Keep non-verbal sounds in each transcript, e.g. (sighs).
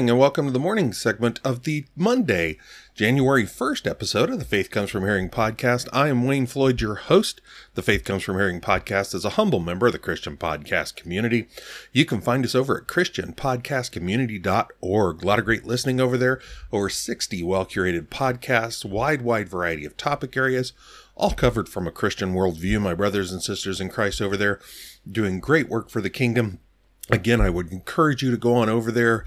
Morning and welcome to the morning segment of the Monday, January 1st episode of the Faith Comes From Hearing podcast. I am Wayne Floyd, your host. The Faith Comes From Hearing podcast is a humble member of the Christian podcast community. You can find us over at christianpodcastcommunity.org. A lot of great listening over there. Over 60 well curated podcasts, wide, wide variety of topic areas, all covered from a Christian worldview. My brothers and sisters in Christ over there doing great work for the kingdom again, I would encourage you to go on over there.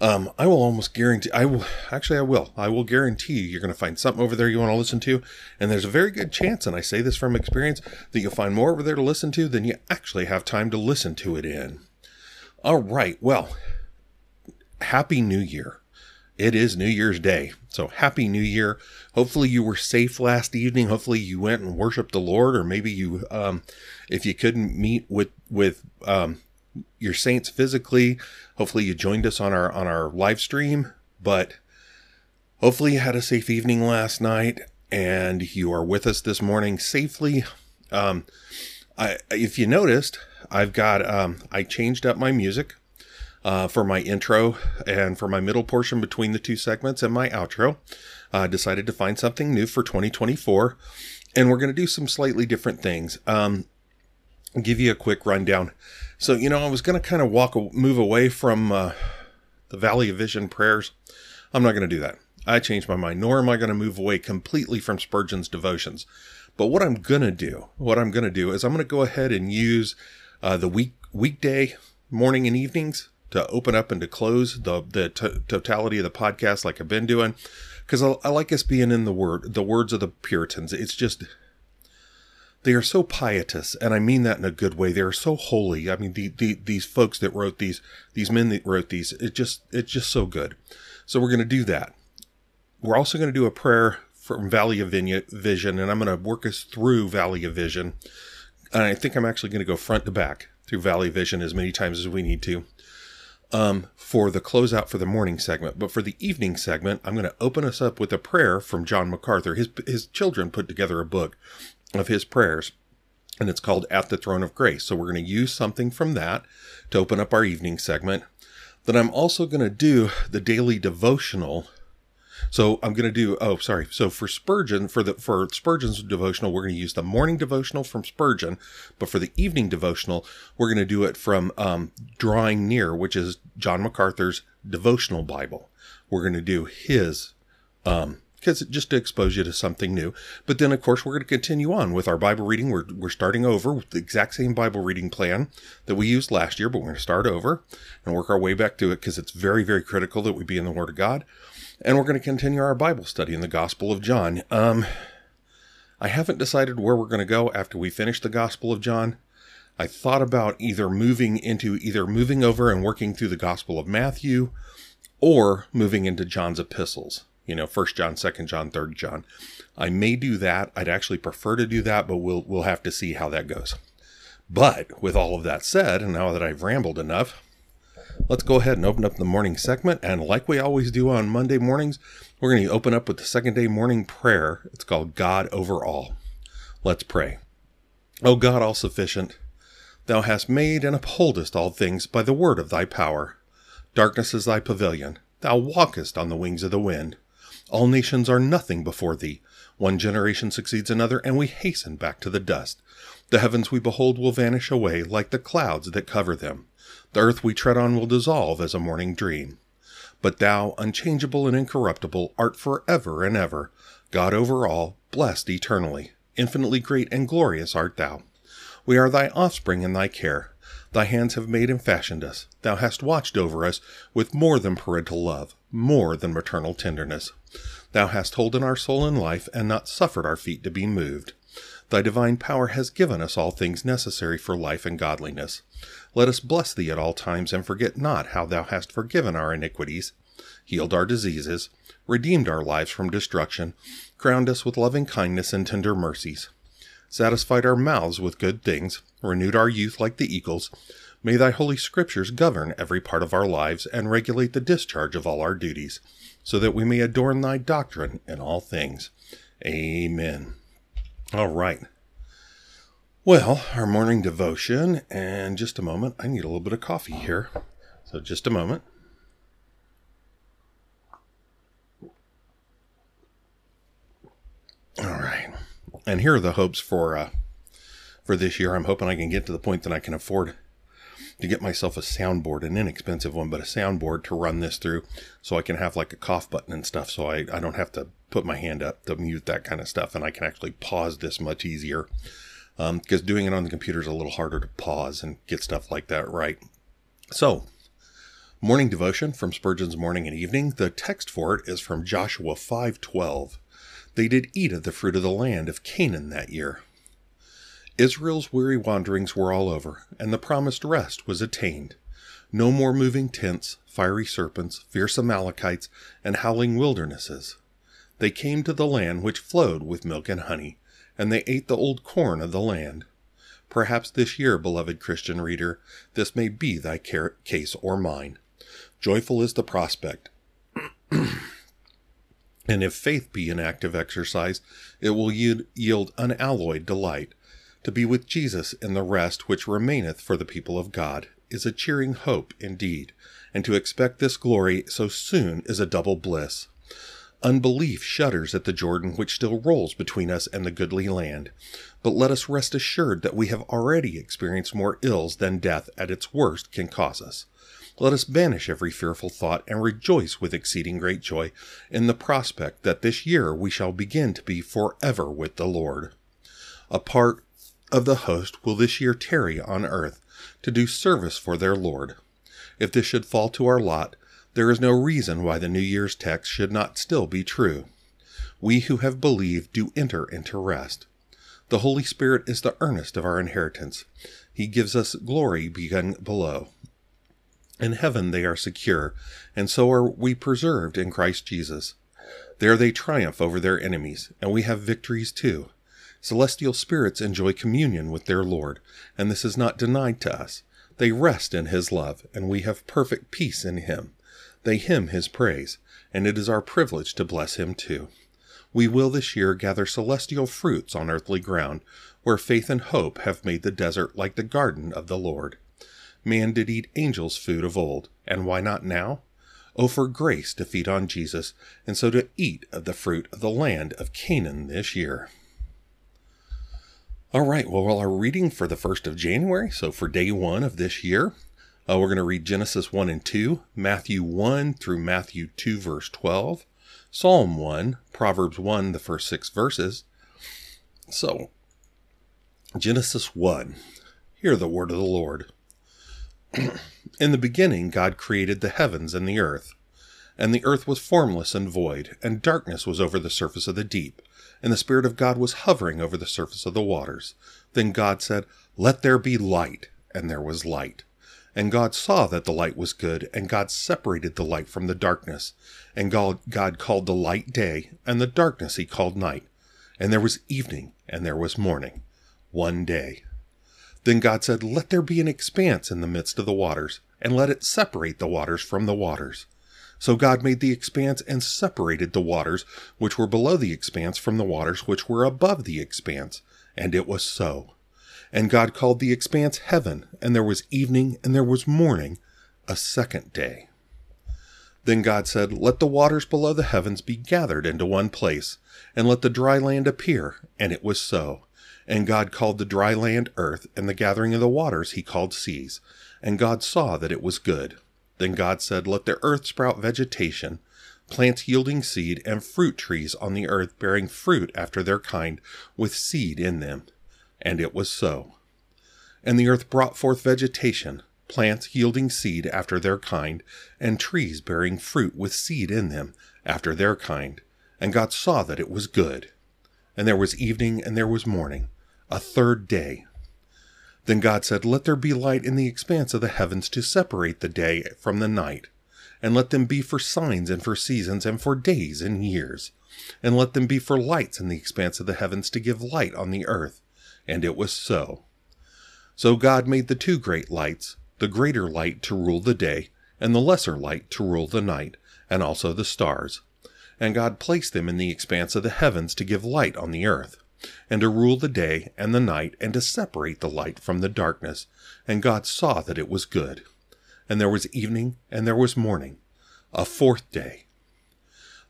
Um, I will almost guarantee, I will, actually, I will, I will guarantee you, you're going to find something over there you want to listen to. And there's a very good chance, and I say this from experience, that you'll find more over there to listen to than you actually have time to listen to it in. All right. Well, happy new year. It is New Year's Day. So happy new year. Hopefully you were safe last evening. Hopefully you went and worshiped the Lord, or maybe you, um, if you couldn't meet with, with, um, your saints physically. Hopefully you joined us on our on our live stream, but hopefully you had a safe evening last night and you are with us this morning safely. Um, I, if you noticed, I've got um, I changed up my music uh, for my intro and for my middle portion between the two segments and my outro. I uh, decided to find something new for 2024, and we're going to do some slightly different things. Um, give you a quick rundown. So, you know, I was going to kind of walk, move away from uh, the Valley of Vision prayers. I'm not going to do that. I changed my mind, nor am I going to move away completely from Spurgeon's devotions. But what I'm going to do, what I'm going to do is I'm going to go ahead and use uh, the week weekday morning and evenings to open up and to close the the t- totality of the podcast like I've been doing because I, I like us being in the word the words of the Puritans. It's just they are so pietous, and I mean that in a good way. They are so holy. I mean, the, the, these folks that wrote these, these men that wrote these, it just, it's just so good. So we're going to do that. We're also going to do a prayer from Valley of Vision, and I'm going to work us through Valley of Vision. And I think I'm actually going to go front to back through Valley Vision as many times as we need to um, for the closeout for the morning segment. But for the evening segment, I'm going to open us up with a prayer from John MacArthur. His, his children put together a book of his prayers, and it's called At the Throne of Grace. So we're going to use something from that to open up our evening segment. Then I'm also going to do the daily devotional. So I'm going to do oh sorry. So for Spurgeon for the for Spurgeon's devotional we're going to use the morning devotional from Spurgeon, but for the evening devotional we're going to do it from um, Drawing Near, which is John MacArthur's devotional Bible. We're going to do his um, because just to expose you to something new. But then, of course, we're going to continue on with our Bible reading. We're, we're starting over with the exact same Bible reading plan that we used last year, but we're going to start over and work our way back to it because it's very, very critical that we be in the Word of God. And we're going to continue our Bible study in the Gospel of John. Um, I haven't decided where we're going to go after we finish the Gospel of John. I thought about either moving into either moving over and working through the Gospel of Matthew or moving into John's epistles you know, first John, second John, third John. I may do that. I'd actually prefer to do that, but we'll we'll have to see how that goes. But with all of that said, and now that I've rambled enough, let's go ahead and open up the morning segment. And like we always do on Monday mornings, we're going to open up with the second day morning prayer. It's called God over all. Let's pray. O God, all sufficient, thou hast made and upholdest all things by the word of thy power. Darkness is thy pavilion. Thou walkest on the wings of the wind. All nations are nothing before thee. One generation succeeds another, and we hasten back to the dust. The heavens we behold will vanish away like the clouds that cover them. The earth we tread on will dissolve as a morning dream. But thou, unchangeable and incorruptible, art for ever and ever, God over all, blessed eternally. Infinitely great and glorious art thou. We are thy offspring in thy care. Thy hands have made and fashioned us. Thou hast watched over us with more than parental love, more than maternal tenderness. Thou hast holden our soul in life, and not suffered our feet to be moved. Thy divine power has given us all things necessary for life and godliness. Let us bless thee at all times, and forget not how thou hast forgiven our iniquities, healed our diseases, redeemed our lives from destruction, crowned us with loving kindness and tender mercies, satisfied our mouths with good things, renewed our youth like the eagles. May thy holy scriptures govern every part of our lives and regulate the discharge of all our duties so that we may adorn thy doctrine in all things. Amen. All right. Well, our morning devotion, and just a moment, I need a little bit of coffee here. So, just a moment. All right. And here are the hopes for uh, for this year. I'm hoping I can get to the point that I can afford to get myself a soundboard, an inexpensive one, but a soundboard to run this through so I can have like a cough button and stuff so I, I don't have to put my hand up to mute that kind of stuff and I can actually pause this much easier. Because um, doing it on the computer is a little harder to pause and get stuff like that right. So, morning devotion from Spurgeon's Morning and Evening. The text for it is from Joshua 5:12. They did eat of the fruit of the land of Canaan that year. Israel's weary wanderings were all over, and the promised rest was attained. No more moving tents, fiery serpents, fierce Amalekites, and howling wildernesses. They came to the land which flowed with milk and honey, and they ate the old corn of the land. Perhaps this year, beloved Christian reader, this may be thy case or mine. Joyful is the prospect. (clears throat) and if faith be an active exercise, it will yield unalloyed delight to be with Jesus in the rest which remaineth for the people of God is a cheering hope indeed, and to expect this glory so soon is a double bliss. Unbelief shudders at the Jordan which still rolls between us and the goodly land. But let us rest assured that we have already experienced more ills than death at its worst can cause us. Let us banish every fearful thought and rejoice with exceeding great joy in the prospect that this year we shall begin to be forever with the Lord. Apart of the host will this year tarry on earth to do service for their Lord. If this should fall to our lot, there is no reason why the New Year's text should not still be true. We who have believed do enter into rest. The Holy Spirit is the earnest of our inheritance. He gives us glory begun below. In heaven they are secure, and so are we preserved in Christ Jesus. There they triumph over their enemies, and we have victories too. Celestial spirits enjoy communion with their Lord, and this is not denied to us. They rest in His love, and we have perfect peace in Him. They hymn His praise, and it is our privilege to bless Him too. We will this year gather celestial fruits on earthly ground, where faith and hope have made the desert like the garden of the Lord. Man did eat angels' food of old, and why not now? Oh, for grace to feed on Jesus, and so to eat of the fruit of the land of Canaan this year. All right, well, our reading for the 1st of January, so for day one of this year, uh, we're going to read Genesis 1 and 2, Matthew 1 through Matthew 2, verse 12, Psalm 1, Proverbs 1, the first six verses. So, Genesis 1. Hear the word of the Lord. (clears throat) In the beginning, God created the heavens and the earth. And the earth was formless and void, and darkness was over the surface of the deep and the Spirit of God was hovering over the surface of the waters. Then God said, Let there be light, and there was light. And God saw that the light was good, and God separated the light from the darkness. And God, God called the light day, and the darkness he called night. And there was evening, and there was morning, one day. Then God said, Let there be an expanse in the midst of the waters, and let it separate the waters from the waters. So God made the expanse and separated the waters which were below the expanse from the waters which were above the expanse. And it was so. And God called the expanse heaven, and there was evening and there was morning, a second day. Then God said, Let the waters below the heavens be gathered into one place, and let the dry land appear. And it was so. And God called the dry land earth, and the gathering of the waters he called seas. And God saw that it was good. Then God said, Let the earth sprout vegetation, plants yielding seed, and fruit trees on the earth bearing fruit after their kind, with seed in them. And it was so. And the earth brought forth vegetation, plants yielding seed after their kind, and trees bearing fruit with seed in them after their kind. And God saw that it was good. And there was evening and there was morning, a third day. Then God said, Let there be light in the expanse of the heavens to separate the day from the night, and let them be for signs and for seasons and for days and years, and let them be for lights in the expanse of the heavens to give light on the earth. And it was so. So God made the two great lights, the greater light to rule the day, and the lesser light to rule the night, and also the stars. And God placed them in the expanse of the heavens to give light on the earth and to rule the day and the night, and to separate the light from the darkness. And God saw that it was good. And there was evening, and there was morning, a fourth day.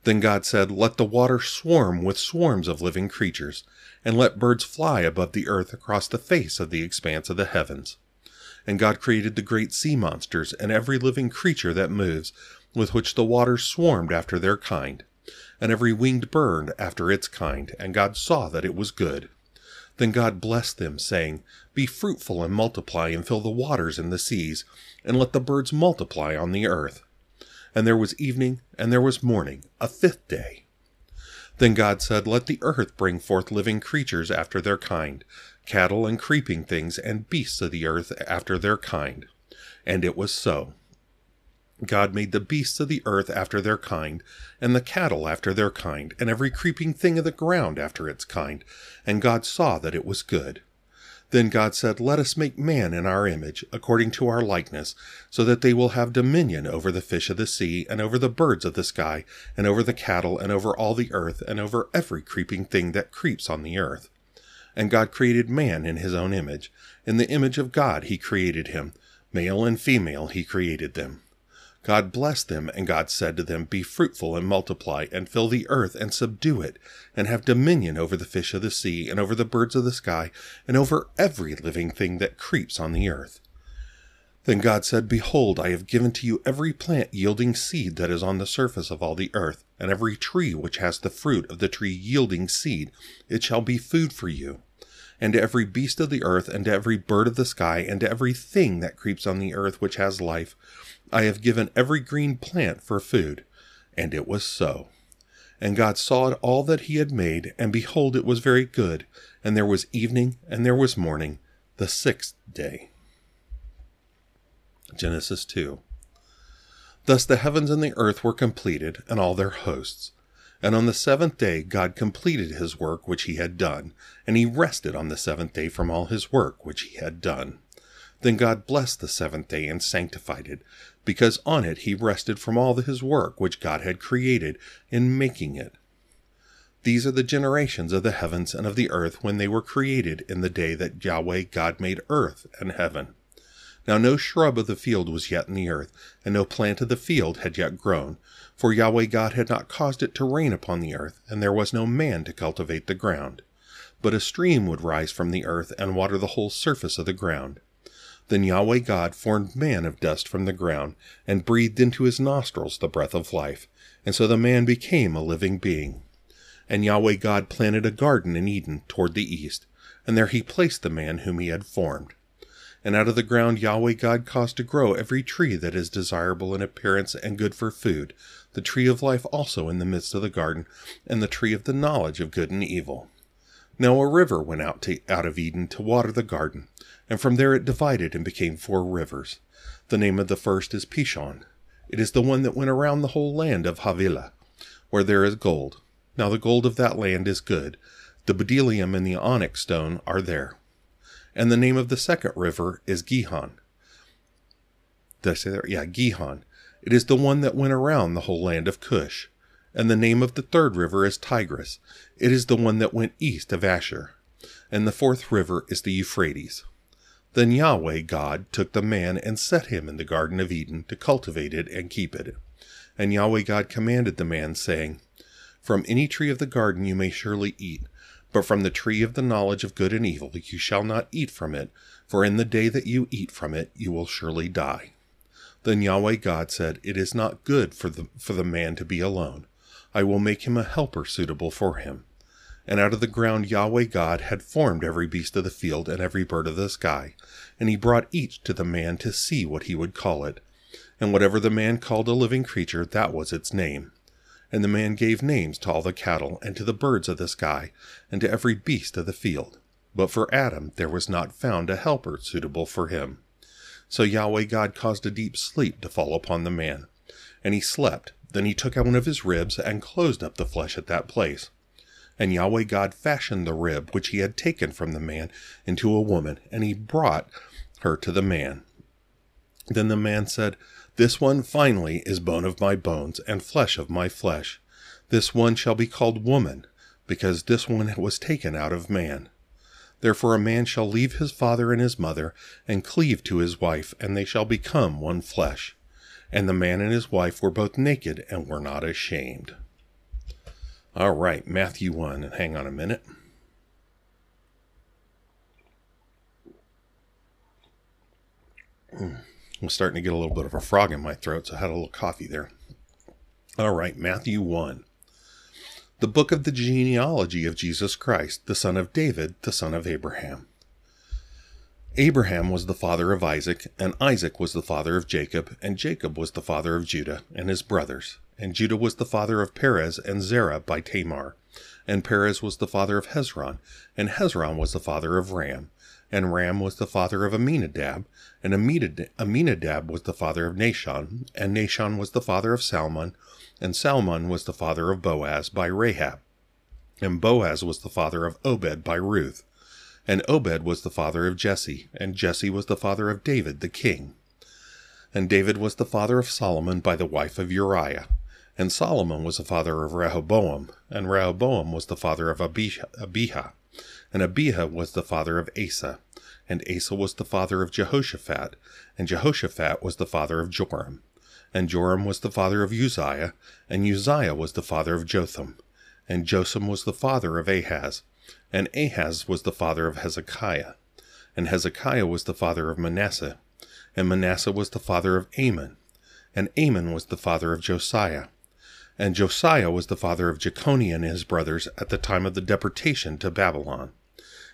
Then God said, Let the water swarm with swarms of living creatures, and let birds fly above the earth across the face of the expanse of the heavens. And God created the great sea monsters and every living creature that moves, with which the waters swarmed after their kind, and every winged bird after its kind. And God saw that it was good. Then God blessed them, saying, Be fruitful and multiply, and fill the waters and the seas, and let the birds multiply on the earth. And there was evening, and there was morning, a fifth day. Then God said, Let the earth bring forth living creatures after their kind, cattle and creeping things, and beasts of the earth after their kind. And it was so. God made the beasts of the earth after their kind, and the cattle after their kind, and every creeping thing of the ground after its kind. And God saw that it was good. Then God said, Let us make man in our image, according to our likeness, so that they will have dominion over the fish of the sea, and over the birds of the sky, and over the cattle, and over all the earth, and over every creeping thing that creeps on the earth. And God created man in his own image. In the image of God he created him. Male and female he created them. God blessed them, and God said to them, Be fruitful and multiply, and fill the earth and subdue it, and have dominion over the fish of the sea, and over the birds of the sky, and over every living thing that creeps on the earth. Then God said, Behold, I have given to you every plant yielding seed that is on the surface of all the earth, and every tree which has the fruit of the tree yielding seed, it shall be food for you. And to every beast of the earth, and to every bird of the sky, and to every thing that creeps on the earth which has life, I have given every green plant for food. And it was so. And God saw it all that he had made, and behold, it was very good. And there was evening, and there was morning, the sixth day. Genesis 2. Thus the heavens and the earth were completed, and all their hosts. And on the seventh day God completed his work which he had done, and he rested on the seventh day from all his work which he had done. Then God blessed the seventh day and sanctified it, because on it he rested from all his work which God had created in making it. These are the generations of the heavens and of the earth when they were created in the day that Yahweh God made earth and heaven. Now no shrub of the field was yet in the earth, and no plant of the field had yet grown, for Yahweh God had not caused it to rain upon the earth, and there was no man to cultivate the ground. But a stream would rise from the earth and water the whole surface of the ground. Then Yahweh God formed man of dust from the ground, and breathed into his nostrils the breath of life, and so the man became a living being. And Yahweh God planted a garden in Eden toward the east, and there he placed the man whom he had formed. And out of the ground Yahweh God caused to grow every tree that is desirable in appearance and good for food, the tree of life also in the midst of the garden, and the tree of the knowledge of good and evil. Now a river went out, to, out of Eden to water the garden, and from there it divided and became four rivers. The name of the first is Pishon. It is the one that went around the whole land of Havilah, where there is gold. Now the gold of that land is good. The bdellium and the onyx stone are there. And the name of the second river is Gihon. Did I say that? Yeah, Gihon. It is the one that went around the whole land of Cush. And the name of the third river is Tigris. It is the one that went east of Ashur. And the fourth river is the Euphrates. Then Yahweh God took the man and set him in the Garden of Eden to cultivate it and keep it. And Yahweh God commanded the man, saying, From any tree of the garden you may surely eat, but from the tree of the knowledge of good and evil you shall not eat from it, for in the day that you eat from it you will surely die. Then Yahweh God said, It is not good for the, for the man to be alone. I will make him a helper suitable for him. And out of the ground Yahweh God had formed every beast of the field and every bird of the sky, and he brought each to the man to see what he would call it. And whatever the man called a living creature, that was its name. And the man gave names to all the cattle, and to the birds of the sky, and to every beast of the field. But for Adam there was not found a helper suitable for him. So Yahweh God caused a deep sleep to fall upon the man. And he slept. Then he took out one of his ribs, and closed up the flesh at that place. And Yahweh God fashioned the rib which he had taken from the man into a woman, and he brought her to the man. Then the man said, This one finally is bone of my bones and flesh of my flesh. This one shall be called woman, because this one was taken out of man. Therefore a man shall leave his father and his mother, and cleave to his wife, and they shall become one flesh. And the man and his wife were both naked and were not ashamed. All right, Matthew 1, and hang on a minute. Hmm, I'm starting to get a little bit of a frog in my throat, so I had a little coffee there. All right, Matthew 1. The book of the genealogy of Jesus Christ, the son of David, the son of Abraham. Abraham was the father of Isaac, and Isaac was the father of Jacob, and Jacob was the father of Judah and his brothers. And Judah was the father of Perez and Zerah by Tamar. And Perez was the father of Hezron, and Hezron was the father of Ram. And Ram was the father of Amminadab, and Amminadab was the father of Nahshon, and Nahshon was the father of Salmon, and Salmon was the father of Boaz by Rahab. And Boaz was the father of Obed by Ruth. And Obed was the father of Jesse, and Jesse was the father of David the king. And David was the father of Solomon by the wife of Uriah. And Solomon was the father of Rehoboam, and Rehoboam was the father of Abijah, and Abijah was the father of Asa, and Asa was the father of Jehoshaphat, and Jehoshaphat was the father of Joram, and Joram was the father of Uzziah, and Uzziah was the father of Jotham, and Jotham was the father of Ahaz, and Ahaz was the father of Hezekiah, and Hezekiah was the father of Manasseh, and Manasseh was the father of Amon, and Amon was the father of Josiah, and Josiah was the father of Jeconiah and his brothers at the time of the deportation to Babylon.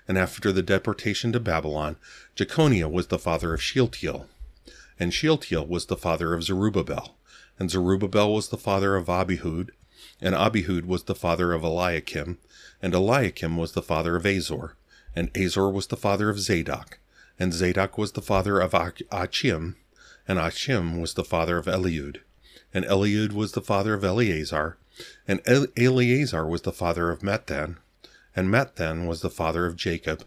And after the deportation to Babylon, Jeconiah was the father of Shealtiel, and Shealtiel was the father of Zerubbabel, and Zerubbabel was the father of Abihud, and Abihud was the father of Eliakim, and Eliakim was the father of Azor, and Azor was the father of Zadok, and Zadok was the father of Achim, and Achim was the father of Eliud, and Eliud was the father of Eleazar, and Eleazar was the father of Matthan, and Matthan was the father of Jacob,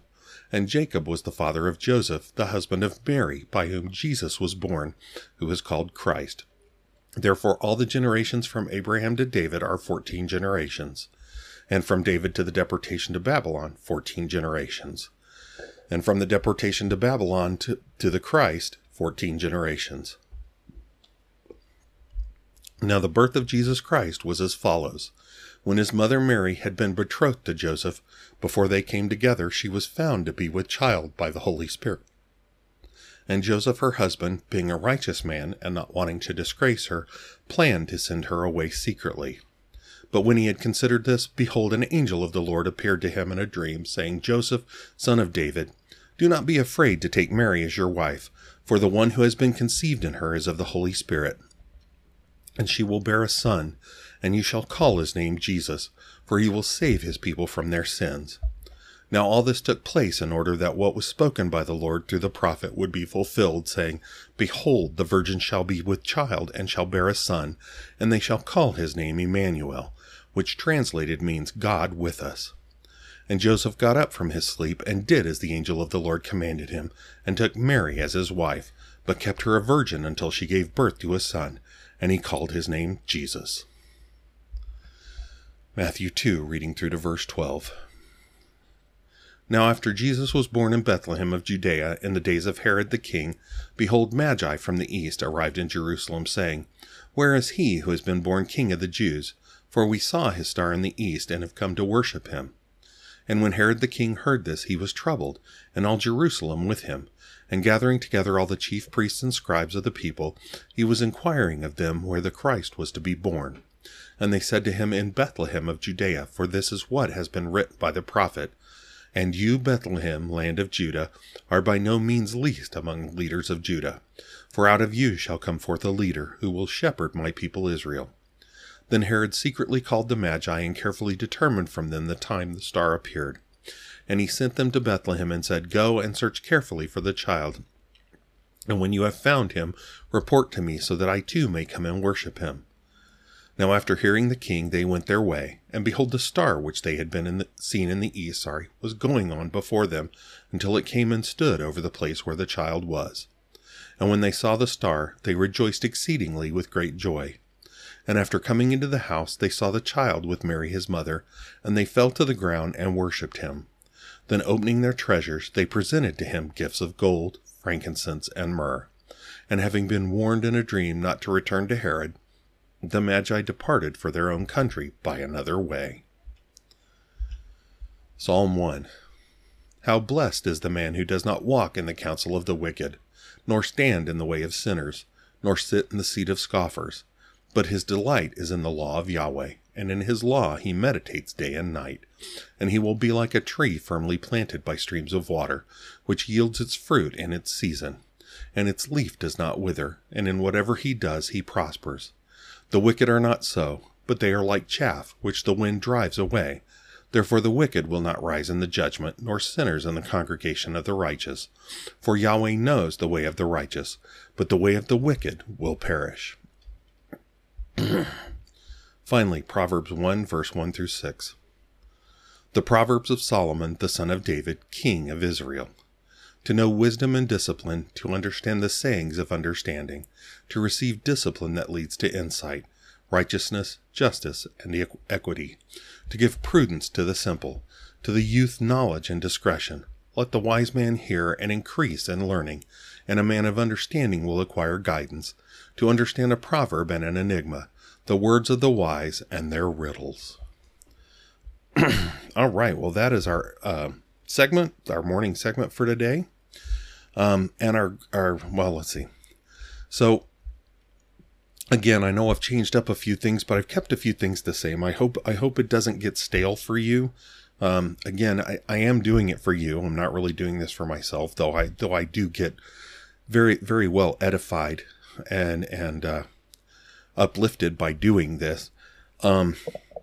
and Jacob was the father of Joseph, the husband of Mary, by whom Jesus was born, who is called Christ. Therefore, all the generations from Abraham to David are fourteen generations, and from David to the deportation to Babylon, fourteen generations, and from the deportation to Babylon to, to the Christ, fourteen generations. Now the birth of Jesus Christ was as follows. When his mother Mary had been betrothed to Joseph, before they came together, she was found to be with child by the Holy Spirit. And Joseph, her husband, being a righteous man and not wanting to disgrace her, planned to send her away secretly. But when he had considered this, behold, an angel of the Lord appeared to him in a dream, saying, Joseph, son of David, do not be afraid to take Mary as your wife, for the one who has been conceived in her is of the Holy Spirit and she will bear a son, and you shall call his name Jesus, for he will save his people from their sins. Now all this took place in order that what was spoken by the Lord through the prophet would be fulfilled, saying, Behold, the virgin shall be with child, and shall bear a son, and they shall call his name Emmanuel, which translated means God with us. And Joseph got up from his sleep, and did as the angel of the Lord commanded him, and took Mary as his wife, but kept her a virgin until she gave birth to a son and he called his name Jesus. Matthew 2, reading through to verse 12. Now, after Jesus was born in Bethlehem of Judea in the days of Herod the king, behold, Magi from the east arrived in Jerusalem, saying, Where is he who has been born king of the Jews? For we saw his star in the east and have come to worship him. And when Herod the king heard this, he was troubled, and all Jerusalem with him. And gathering together all the chief priests and scribes of the people, he was inquiring of them where the Christ was to be born. And they said to him, In Bethlehem of Judea, for this is what has been written by the prophet. And you, Bethlehem, land of Judah, are by no means least among leaders of Judah. For out of you shall come forth a leader, who will shepherd my people Israel. Then Herod secretly called the Magi and carefully determined from them the time the star appeared. And he sent them to Bethlehem and said, Go and search carefully for the child. And when you have found him, report to me, so that I too may come and worship him. Now after hearing the king, they went their way, and behold, the star which they had been in the, seen in the east, sorry, was going on before them, until it came and stood over the place where the child was. And when they saw the star, they rejoiced exceedingly with great joy. And after coming into the house, they saw the child with Mary his mother, and they fell to the ground and worshipped him. Then opening their treasures, they presented to him gifts of gold, frankincense, and myrrh. And having been warned in a dream not to return to Herod, the Magi departed for their own country by another way. Psalm 1 How blessed is the man who does not walk in the counsel of the wicked, nor stand in the way of sinners, nor sit in the seat of scoffers. But his delight is in the law of Yahweh, and in his law he meditates day and night. And he will be like a tree firmly planted by streams of water, which yields its fruit in its season, and its leaf does not wither, and in whatever he does he prospers. The wicked are not so, but they are like chaff, which the wind drives away. Therefore the wicked will not rise in the judgment, nor sinners in the congregation of the righteous. For Yahweh knows the way of the righteous, but the way of the wicked will perish. (clears throat) Finally, Proverbs 1, verse 1 through 6. The Proverbs of Solomon, the son of David, king of Israel. To know wisdom and discipline, to understand the sayings of understanding, to receive discipline that leads to insight, righteousness, justice, and equity, to give prudence to the simple, to the youth knowledge and discretion. Let the wise man hear and increase in learning, and a man of understanding will acquire guidance, to understand a proverb and an enigma, the words of the wise and their riddles. (clears throat) All right, well, that is our uh, segment, our morning segment for today. Um, and our, our, well, let's see. So again, I know I've changed up a few things, but I've kept a few things the same. I hope I hope it doesn't get stale for you. Um, again, I, I am doing it for you. I'm not really doing this for myself, though. I though I do get very very well edified and and uh, uplifted by doing this. Um,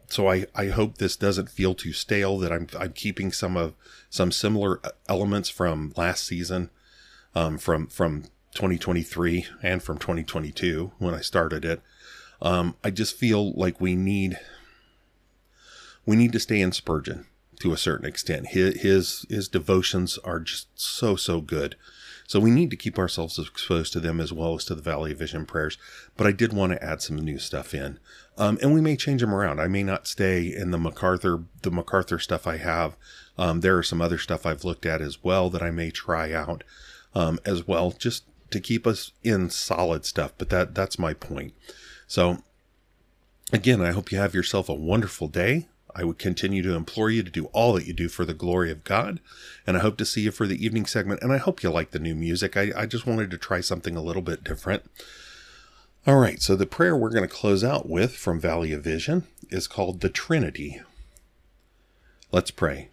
so I, I hope this doesn't feel too stale. That I'm I'm keeping some of some similar elements from last season, um, from from 2023 and from 2022 when I started it. Um, I just feel like we need we need to stay in Spurgeon to a certain extent. His his, his devotions are just so so good. So we need to keep ourselves exposed to them as well as to the Valley of Vision prayers. But I did want to add some new stuff in, um, and we may change them around. I may not stay in the MacArthur the MacArthur stuff I have. Um, there are some other stuff I've looked at as well that I may try out um, as well. Just to keep us in solid stuff, but that that's my point. So again, I hope you have yourself a wonderful day. I would continue to implore you to do all that you do for the glory of God. And I hope to see you for the evening segment. And I hope you like the new music. I, I just wanted to try something a little bit different. All right, so the prayer we're going to close out with from Valley of Vision is called the Trinity. Let's pray.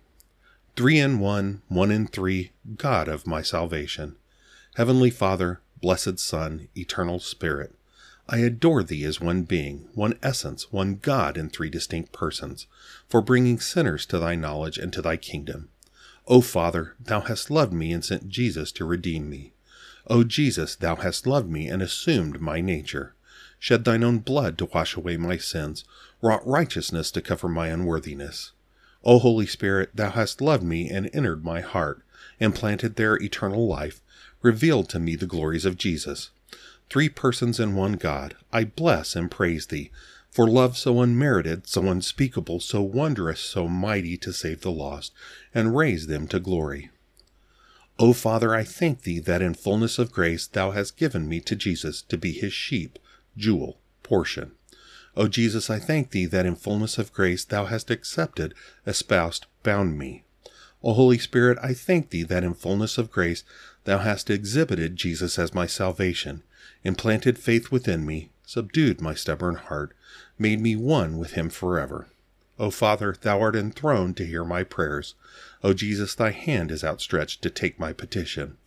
Three in one, one in three, God of my salvation. Heavenly Father, Blessed Son, Eternal Spirit, I adore Thee as one being, one essence, one God in three distinct persons, for bringing sinners to Thy knowledge and to Thy kingdom. O Father, Thou hast loved me and sent Jesus to redeem me. O Jesus, Thou hast loved me and assumed my nature, shed Thine own blood to wash away my sins, wrought righteousness to cover my unworthiness. O Holy Spirit, Thou hast loved me and entered my heart, and planted there eternal life, revealed to me the glories of Jesus. Three persons in one God, I bless and praise thee, for love so unmerited, so unspeakable, so wondrous, so mighty to save the lost, and raise them to glory. O Father, I thank thee that in fullness of grace thou hast given me to Jesus to be his sheep, jewel, portion. O Jesus, I thank thee that in fullness of grace thou hast accepted, espoused, bound me. O Holy Spirit, I thank thee that in fullness of grace Thou hast exhibited Jesus as my salvation, implanted faith within me, subdued my stubborn heart, made me one with him forever. O Father, thou art enthroned to hear my prayers. O Jesus, thy hand is outstretched to take my petition.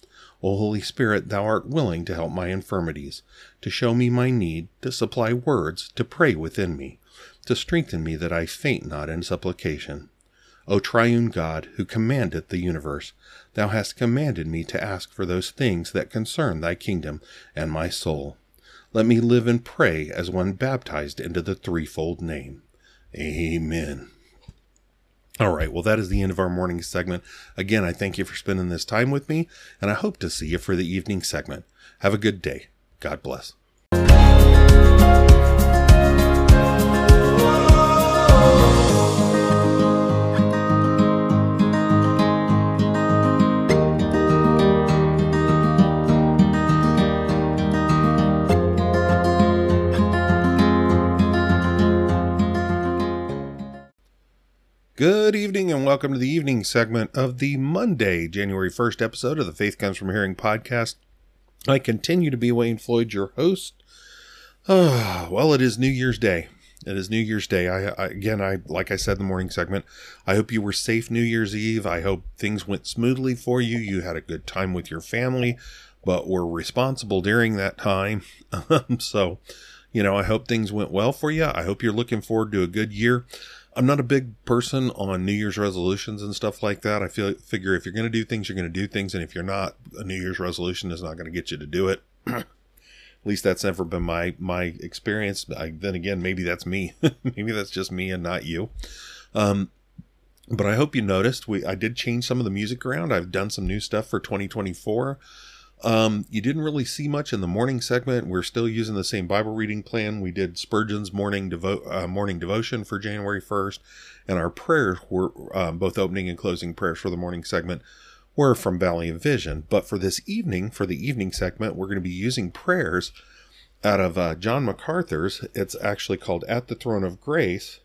O Holy Spirit, thou art willing to help my infirmities, to show me my need, to supply words, to pray within me, to strengthen me that I faint not in supplication. O triune God, who commandeth the universe, thou hast commanded me to ask for those things that concern thy kingdom and my soul. Let me live and pray as one baptized into the threefold name. Amen. All right, well, that is the end of our morning segment. Again, I thank you for spending this time with me, and I hope to see you for the evening segment. Have a good day. God bless. Good evening and welcome to the evening segment of the Monday, January 1st episode of the Faith Comes From Hearing podcast. I continue to be Wayne Floyd, your host. Oh, (sighs) well, it is New Year's Day. It is New Year's Day. I, I, again, I like I said in the morning segment. I hope you were safe New Year's Eve. I hope things went smoothly for you. You had a good time with your family, but were responsible during that time. (laughs) so, you know, I hope things went well for you. I hope you're looking forward to a good year. I'm not a big person on New Year's resolutions and stuff like that. I feel figure if you're going to do things, you're going to do things, and if you're not, a New Year's resolution is not going to get you to do it. (clears throat) At least that's never been my my experience. I, then again, maybe that's me. (laughs) maybe that's just me and not you. Um, but I hope you noticed we I did change some of the music around. I've done some new stuff for 2024. Um, you didn't really see much in the morning segment. We're still using the same Bible reading plan. We did Spurgeon's morning devo- uh, morning devotion for January 1st, and our prayers were um, both opening and closing prayers for the morning segment were from Valley of Vision. But for this evening, for the evening segment, we're going to be using prayers out of uh, John MacArthur's. It's actually called At the Throne of Grace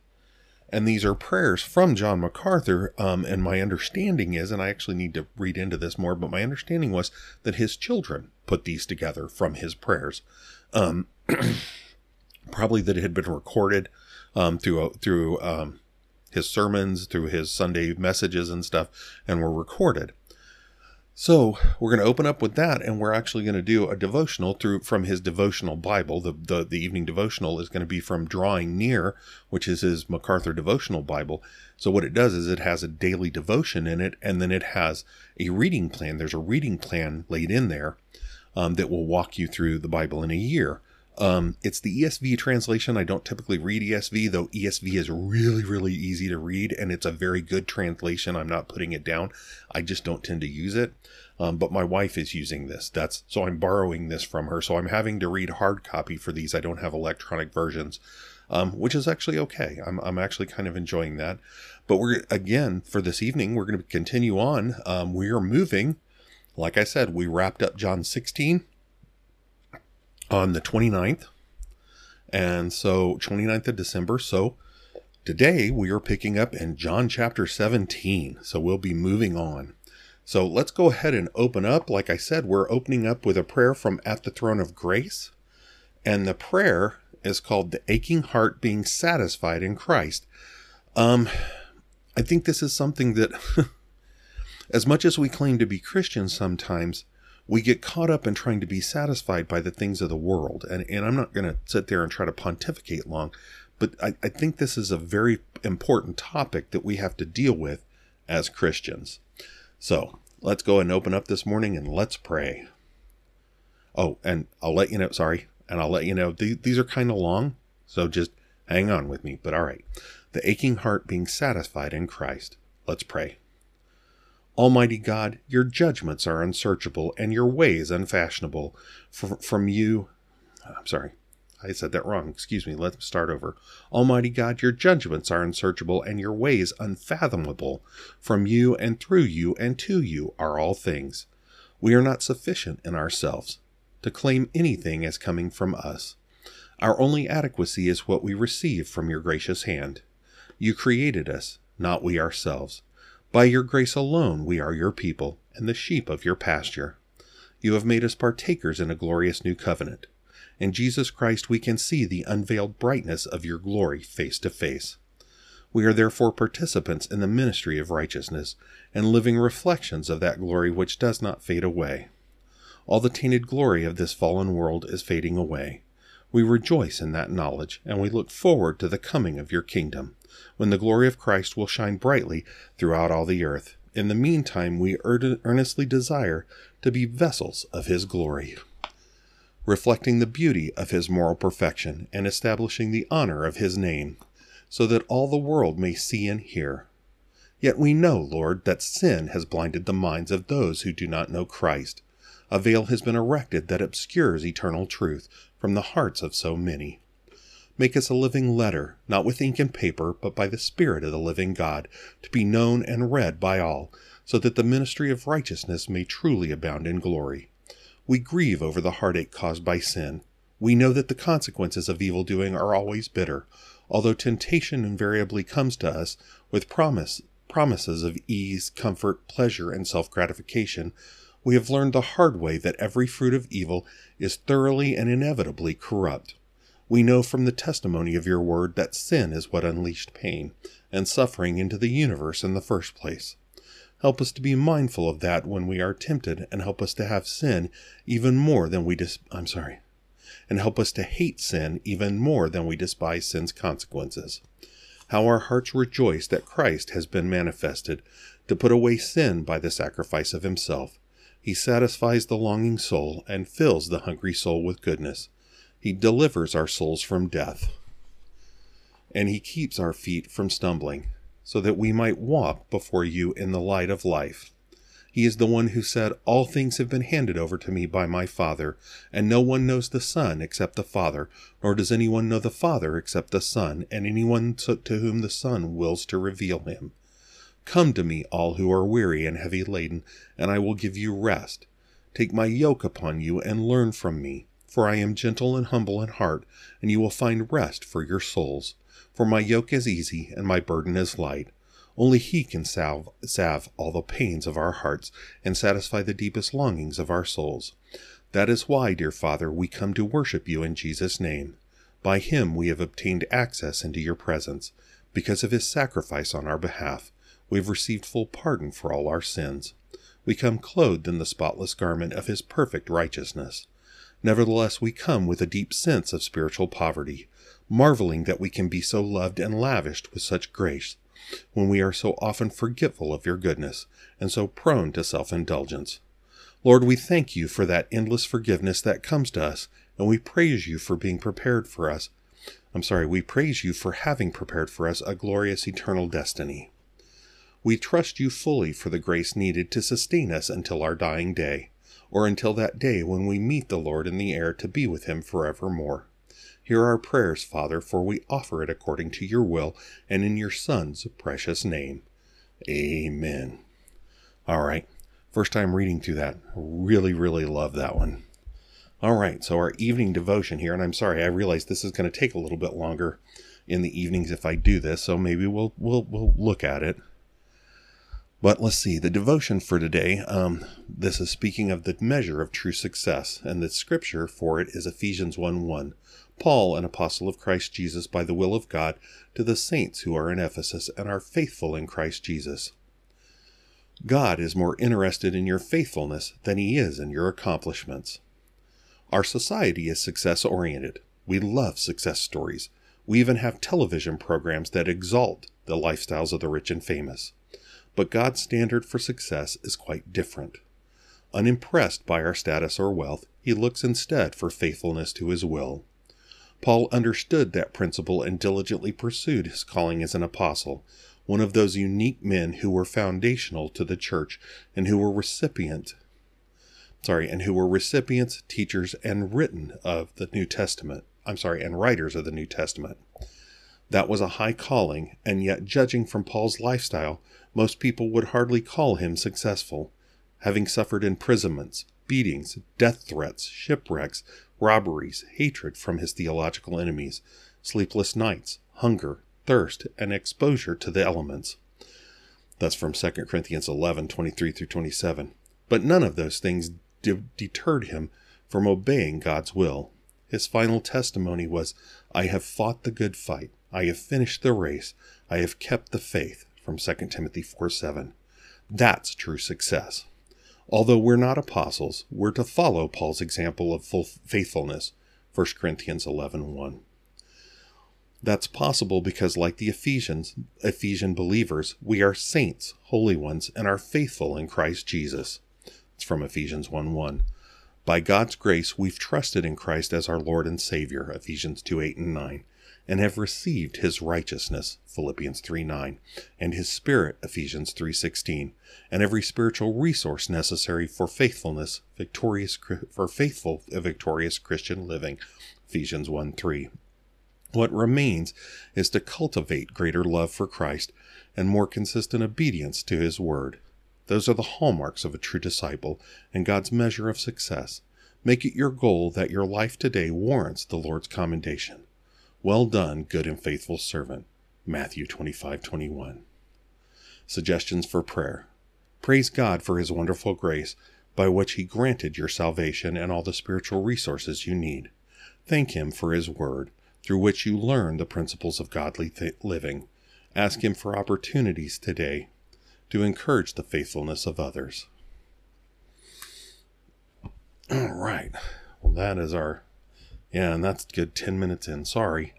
and these are prayers from John MacArthur. Um, and my understanding is, and I actually need to read into this more, but my understanding was that his children put these together from his prayers. Um, (clears throat) probably that it had been recorded um, through through um, his sermons, through his Sunday messages and stuff, and were recorded. So we're going to open up with that, and we're actually going to do a devotional through from his devotional Bible. The, the the evening devotional is going to be from Drawing Near, which is his MacArthur devotional Bible. So what it does is it has a daily devotion in it, and then it has a reading plan. There's a reading plan laid in there um, that will walk you through the Bible in a year. Um, it's the ESV translation. I don't typically read ESV, though ESV is really, really easy to read and it's a very good translation. I'm not putting it down. I just don't tend to use it. Um, but my wife is using this. That's so I'm borrowing this from her. So I'm having to read hard copy for these. I don't have electronic versions, um, which is actually okay. I'm, I'm actually kind of enjoying that. But we're again for this evening, we're going to continue on. Um, we are moving. Like I said, we wrapped up John 16 on the 29th. And so 29th of December. So today we are picking up in John chapter 17. So we'll be moving on. So let's go ahead and open up. Like I said, we're opening up with a prayer from At the Throne of Grace. And the prayer is called The Aching Heart Being Satisfied in Christ. Um, I think this is something that, (laughs) as much as we claim to be Christians sometimes, we get caught up in trying to be satisfied by the things of the world. And, and I'm not going to sit there and try to pontificate long, but I, I think this is a very important topic that we have to deal with as Christians. So let's go and open up this morning and let's pray. Oh, and I'll let you know, sorry, and I'll let you know th- these are kind of long, so just hang on with me. But all right. The aching heart being satisfied in Christ. Let's pray. Almighty God, your judgments are unsearchable and your ways unfashionable. from you, I'm sorry, I said that wrong. Excuse me. Let's start over. Almighty God, your judgments are unsearchable and your ways unfathomable. From you and through you and to you are all things. We are not sufficient in ourselves to claim anything as coming from us. Our only adequacy is what we receive from your gracious hand. You created us, not we ourselves. By your grace alone we are your people and the sheep of your pasture. You have made us partakers in a glorious new covenant. In Jesus Christ we can see the unveiled brightness of your glory face to face. We are therefore participants in the ministry of righteousness and living reflections of that glory which does not fade away. All the tainted glory of this fallen world is fading away. We rejoice in that knowledge, and we look forward to the coming of your kingdom when the glory of Christ will shine brightly throughout all the earth. In the meantime, we earnestly desire to be vessels of His glory, reflecting the beauty of His moral perfection and establishing the honor of His name, so that all the world may see and hear. Yet we know, Lord, that sin has blinded the minds of those who do not know Christ. A veil has been erected that obscures eternal truth from the hearts of so many. Make us a living letter, not with ink and paper, but by the Spirit of the living God, to be known and read by all, so that the ministry of righteousness may truly abound in glory. We grieve over the heartache caused by sin. We know that the consequences of evil doing are always bitter. Although temptation invariably comes to us with promise, promises of ease, comfort, pleasure, and self gratification, we have learned the hard way that every fruit of evil is thoroughly and inevitably corrupt. We know from the testimony of your word that sin is what unleashed pain and suffering into the universe in the first place. Help us to be mindful of that when we are tempted and help us to have sin even more than we dis- I'm sorry. And help us to hate sin even more than we despise sin's consequences. How our hearts rejoice that Christ has been manifested to put away sin by the sacrifice of himself. He satisfies the longing soul and fills the hungry soul with goodness. He delivers our souls from death. And He keeps our feet from stumbling, so that we might walk before you in the light of life. He is the one who said, All things have been handed over to me by my Father, and no one knows the Son except the Father, nor does anyone know the Father except the Son, and anyone to, whom the Son wills to reveal him. Come to me, all who are weary and heavy laden, and I will give you rest. Take my yoke upon you and learn from me for I am gentle and humble in heart, and you will find rest for your souls. For my yoke is easy and my burden is light. Only He can salve, salve all the pains of our hearts and satisfy the deepest longings of our souls. That is why, dear Father, we come to worship you in Jesus' name. By Him we have obtained access into your presence. Because of His sacrifice on our behalf, we have received full pardon for all our sins. We come clothed in the spotless garment of His perfect righteousness. Nevertheless, we come with a deep sense of spiritual poverty, marveling that we can be so loved and lavished with such grace, when we are so often forgetful of your goodness and so prone to self indulgence. Lord, we thank you for that endless forgiveness that comes to us, and we praise you for being prepared for us. I'm sorry, we praise you for having prepared for us a glorious eternal destiny. We trust you fully for the grace needed to sustain us until our dying day or until that day when we meet the Lord in the air to be with him forevermore. Hear our prayers, Father, for we offer it according to your will and in your Son's precious name. Amen. All right. First time reading through that. Really, really love that one. All right. So, our evening devotion here, and I'm sorry, I realize this is going to take a little bit longer in the evenings if I do this, so maybe we'll, we'll, we'll look at it. But let's see, the devotion for today, um, this is speaking of the measure of true success, and the scripture for it is Ephesians 1 1. Paul, an apostle of Christ Jesus by the will of God, to the saints who are in Ephesus and are faithful in Christ Jesus. God is more interested in your faithfulness than he is in your accomplishments. Our society is success oriented. We love success stories. We even have television programs that exalt the lifestyles of the rich and famous. But God's standard for success is quite different. Unimpressed by our status or wealth, he looks instead for faithfulness to his will. Paul understood that principle and diligently pursued his calling as an apostle, one of those unique men who were foundational to the church and who were recipient sorry, and who were recipients, teachers, and written of the New Testament. I'm sorry, and writers of the New Testament. That was a high calling, and yet, judging from Paul's lifestyle, most people would hardly call him successful, having suffered imprisonments, beatings, death threats, shipwrecks, robberies, hatred from his theological enemies, sleepless nights, hunger, thirst, and exposure to the elements. That's from 2 Corinthians 11 23 through 27. But none of those things de- deterred him from obeying God's will. His final testimony was, I have fought the good fight. I have finished the race. I have kept the faith from 2 Timothy 4 7. That's true success. Although we're not apostles, we're to follow Paul's example of faithfulness, 1 Corinthians 11 1. That's possible because, like the Ephesians, Ephesian believers, we are saints, holy ones, and are faithful in Christ Jesus. It's from Ephesians 1 1. By God's grace, we've trusted in Christ as our Lord and Savior, Ephesians 2 8 and 9 and have received his righteousness Philippians 3 9 and his spirit Ephesians 3:16 and every spiritual resource necessary for faithfulness victorious for faithful victorious Christian living Ephesians 1 3 what remains is to cultivate greater love for Christ and more consistent obedience to his word. Those are the hallmarks of a true disciple and God's measure of success. Make it your goal that your life today warrants the Lord's commendation Well done, good and faithful servant. Matthew 25 21. Suggestions for prayer. Praise God for his wonderful grace by which he granted your salvation and all the spiritual resources you need. Thank him for his word, through which you learn the principles of godly th- living. Ask him for opportunities today to encourage the faithfulness of others. (clears throat) All right. Well, that is our. Yeah, and that's good 10 minutes in. Sorry.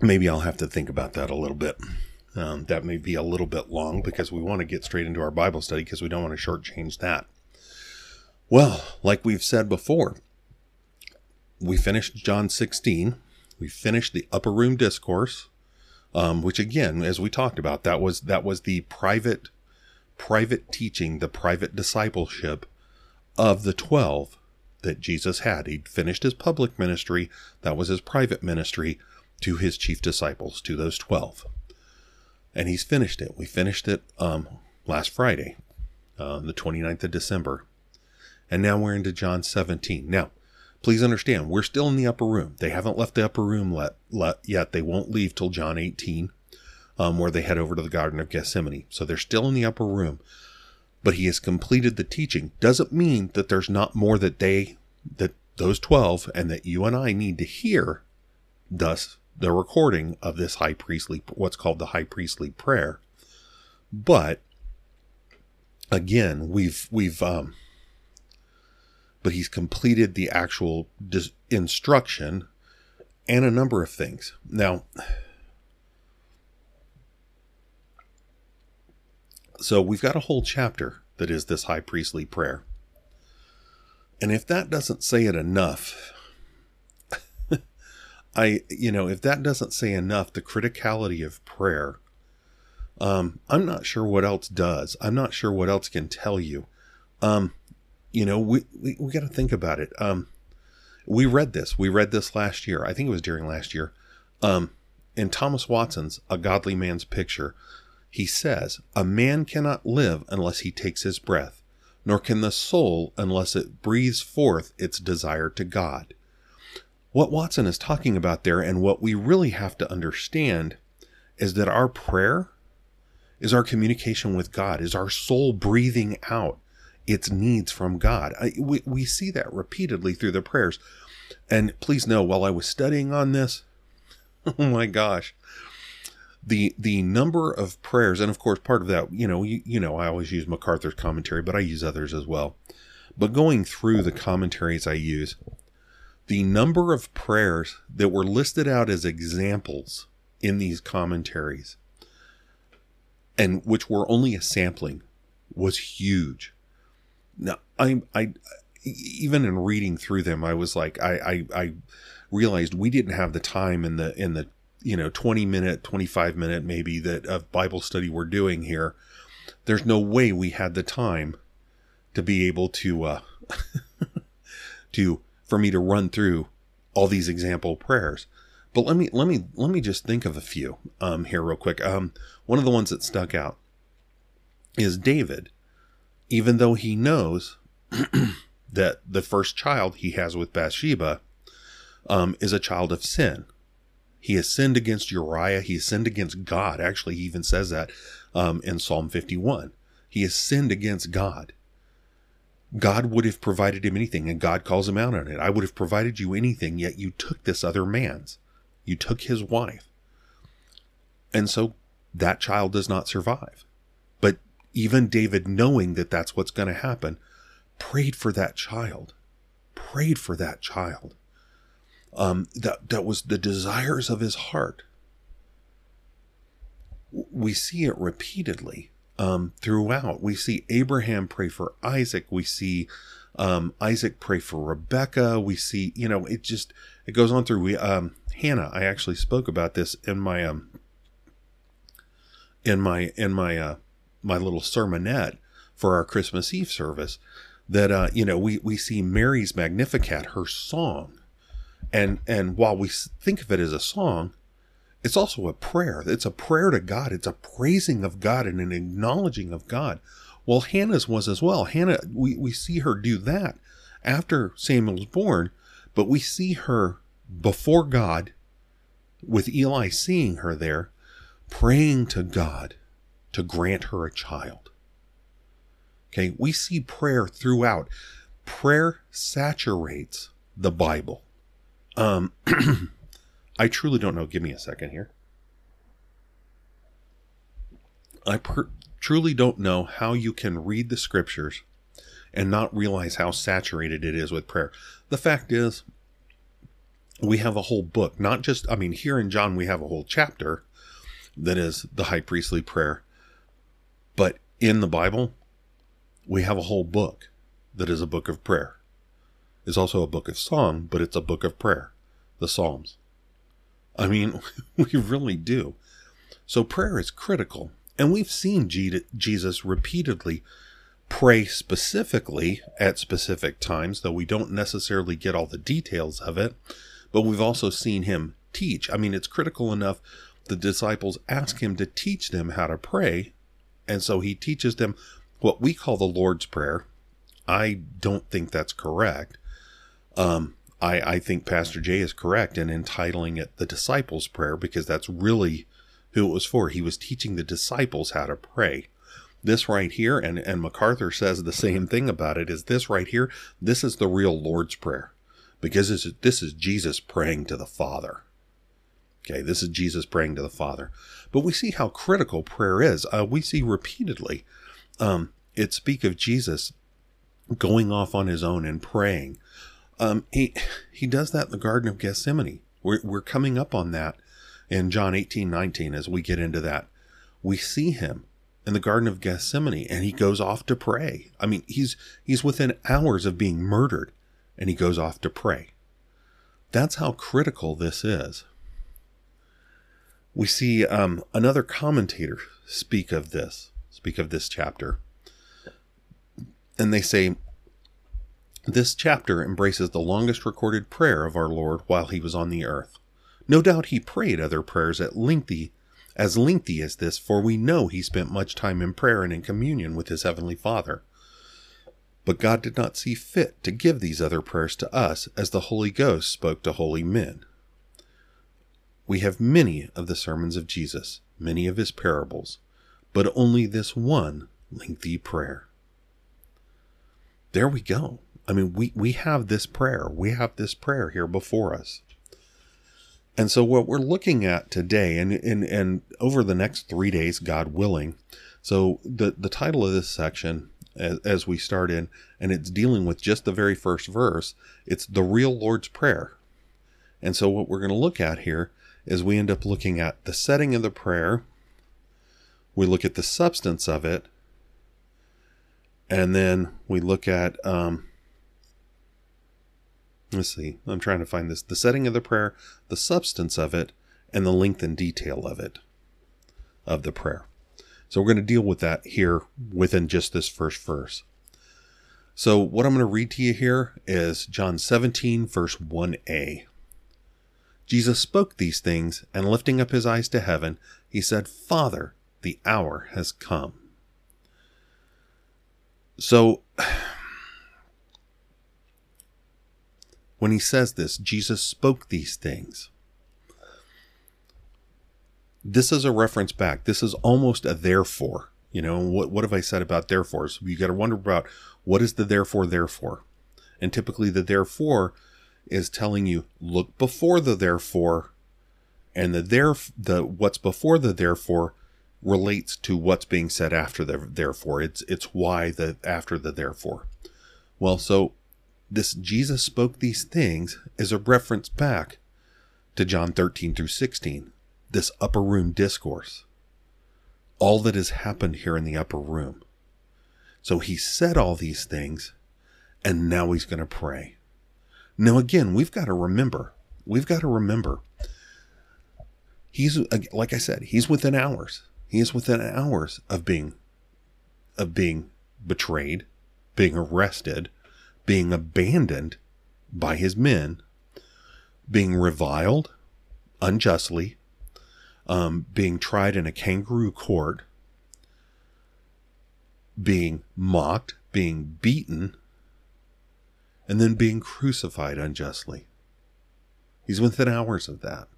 Maybe I'll have to think about that a little bit. Um, that may be a little bit long because we want to get straight into our Bible study because we don't want to shortchange that. Well, like we've said before, we finished John 16. We finished the upper room discourse, um, which again, as we talked about, that was that was the private private teaching, the private discipleship of the twelve that Jesus had. He'd finished his public ministry. That was his private ministry to his chief disciples, to those twelve and he's finished it. We finished it um, last Friday, uh, the 29th of December. And now we're into John 17. Now, please understand, we're still in the upper room. They haven't left the upper room let, let, yet. They won't leave till John 18, um, where they head over to the Garden of Gethsemane. So they're still in the upper room. But he has completed the teaching. Doesn't mean that there's not more that they, that those 12 and that you and I need to hear. Thus, the recording of this high priestly, what's called the high priestly prayer. But again, we've we've um, but he's completed the actual dis- instruction and a number of things. Now, so we've got a whole chapter that is this high priestly prayer. And if that doesn't say it enough, (laughs) I, you know, if that doesn't say enough, the criticality of prayer, um, I'm not sure what else does. I'm not sure what else can tell you. Um, you know, we, we, we got to think about it. Um, we read this. We read this last year. I think it was during last year. Um, in Thomas Watson's A Godly Man's Picture, he says, A man cannot live unless he takes his breath, nor can the soul unless it breathes forth its desire to God what Watson is talking about there, and what we really have to understand, is that our prayer is our communication with God, is our soul breathing out its needs from God. I, we, we see that repeatedly through the prayers. And please know, while I was studying on this, (laughs) oh my gosh, the the number of prayers, and of course, part of that, you know, you, you know, I always use MacArthur's commentary, but I use others as well. But going through the commentaries I use, the number of prayers that were listed out as examples in these commentaries and which were only a sampling was huge now i i even in reading through them i was like i i, I realized we didn't have the time in the in the you know 20 minute 25 minute maybe that of bible study we're doing here there's no way we had the time to be able to uh (laughs) to for me to run through all these example prayers. But let me let me let me just think of a few um, here real quick. Um, one of the ones that stuck out is David, even though he knows (clears throat) that the first child he has with Bathsheba um, is a child of sin. He has sinned against Uriah. He has sinned against God. Actually, he even says that um, in Psalm 51. He has sinned against God. God would have provided him anything, and God calls him out on it. I would have provided you anything, yet you took this other man's. You took his wife. And so that child does not survive. But even David, knowing that that's what's going to happen, prayed for that child. Prayed for that child. Um, that, that was the desires of his heart. We see it repeatedly um, throughout. We see Abraham pray for Isaac. We see um, Isaac pray for Rebecca. We see, you know, it just it goes on through. We um, Hannah. I actually spoke about this in my um in my in my uh my little sermonette for our Christmas Eve service. That uh, you know, we we see Mary's Magnificat, her song, and and while we think of it as a song, it's also a prayer. It's a prayer to God. It's a praising of God and an acknowledging of God. Well, Hannah's was as well. Hannah, we, we see her do that after Samuel's born, But we see her before God, with Eli seeing her there, praying to God to grant her a child. Okay, we see prayer throughout. Prayer saturates the Bible. Um, (clears throat) I truly don't know. Give me a second here. I per- truly don't know how you can read the scriptures and not realize how saturated it is with prayer. The fact is, we have a whole book, not just, I mean, here in John, we have a whole chapter that is the high priestly prayer. But in the Bible, we have a whole book that is a book of prayer. It's also a book of song, but it's a book of prayer, the Psalms. I mean, (laughs) we really do. So prayer is critical. And we've seen Jesus repeatedly pray specifically at specific times, though we don't necessarily get all the details of it. But we've also seen him teach. I mean, it's critical enough the disciples ask him to teach them how to pray. And so he teaches them what we call the Lord's Prayer. I don't think that's correct. Um, I, I think Pastor Jay is correct in entitling it the Disciples' Prayer because that's really who it was for. He was teaching the disciples how to pray. This right here, and, and MacArthur says the same thing about it, is this right here, this is the real Lord's Prayer because this is, this is Jesus praying to the Father. Okay, this is Jesus praying to the Father. But we see how critical prayer is. Uh, we see repeatedly um, it speak of Jesus going off on his own and praying. Um, he he does that in the Garden of Gethsemane. We're, we're coming up on that in John 18, 19 as we get into that. We see him in the Garden of Gethsemane and he goes off to pray. I mean, he's he's within hours of being murdered and he goes off to pray. That's how critical this is. We see um, another commentator speak of this, speak of this chapter. And they say, This chapter embraces the longest recorded prayer of our Lord while he was on the earth. No doubt he prayed other prayers at lengthy, as lengthy as this, for we know he spent much time in prayer and in communion with his heavenly Father. But God did not see fit to give these other prayers to us as the Holy Ghost spoke to holy men. We have many of the sermons of Jesus, many of his parables, but only this one lengthy prayer. There we go. I mean, we, we have this prayer. We have this prayer here before us. And so what we're looking at today and, and, and over the next three days, God willing. So the, the title of this section as, as we start in, and it's dealing with just the very first verse, it's the real Lord's Prayer. And so what we're going to look at here is we end up looking at the setting of the prayer, we look at the substance of it, and then we look at um, let's see. I'm trying to find this. The setting of the prayer the substance of it and the length and detail of it of the prayer. So we're going to deal with that here within just this first verse. So what i'm going to read to you here is john 17 verse 1a Jesus spoke these things, and lifting up his eyes to heaven, he said, Father, the hour has come. So, when he says this, Jesus spoke these things. This is a reference back. This is almost a therefore. You know, what, what have I said about therefore? So you got to wonder about what is the therefore, therefore? And typically the therefore is telling you look before the therefore and the there the what's before the therefore relates to what's being said after the therefore it's it's why the after the therefore well so this Jesus spoke these things is a reference back to John 13 through 16 this upper room discourse. All that has happened here in the upper room. So he said all these things and now he's going to pray. Now, again, we've got to remember, we've got to remember, he's, like I said, he's within hours. He is within hours of being, of being betrayed, being arrested, being abandoned by his men, being reviled unjustly, um, being tried in a kangaroo court, being mocked, being beaten, and then being crucified unjustly. He's within hours of that.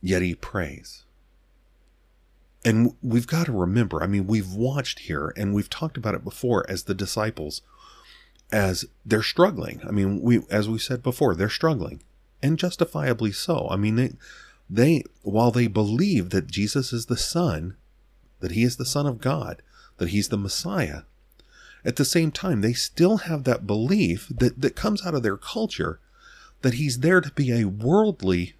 Yet he prays. And we've got to remember, I mean, we've watched here and we've talked about it before as the disciples, as they're struggling. I mean, we, as we said before, they're struggling and justifiably so. I mean, they, they, while they believe that Jesus is the Son, that he is the Son of God, that he's the Messiah, at the same time, they still have that belief that, that comes out of their culture that he's there to be a worldly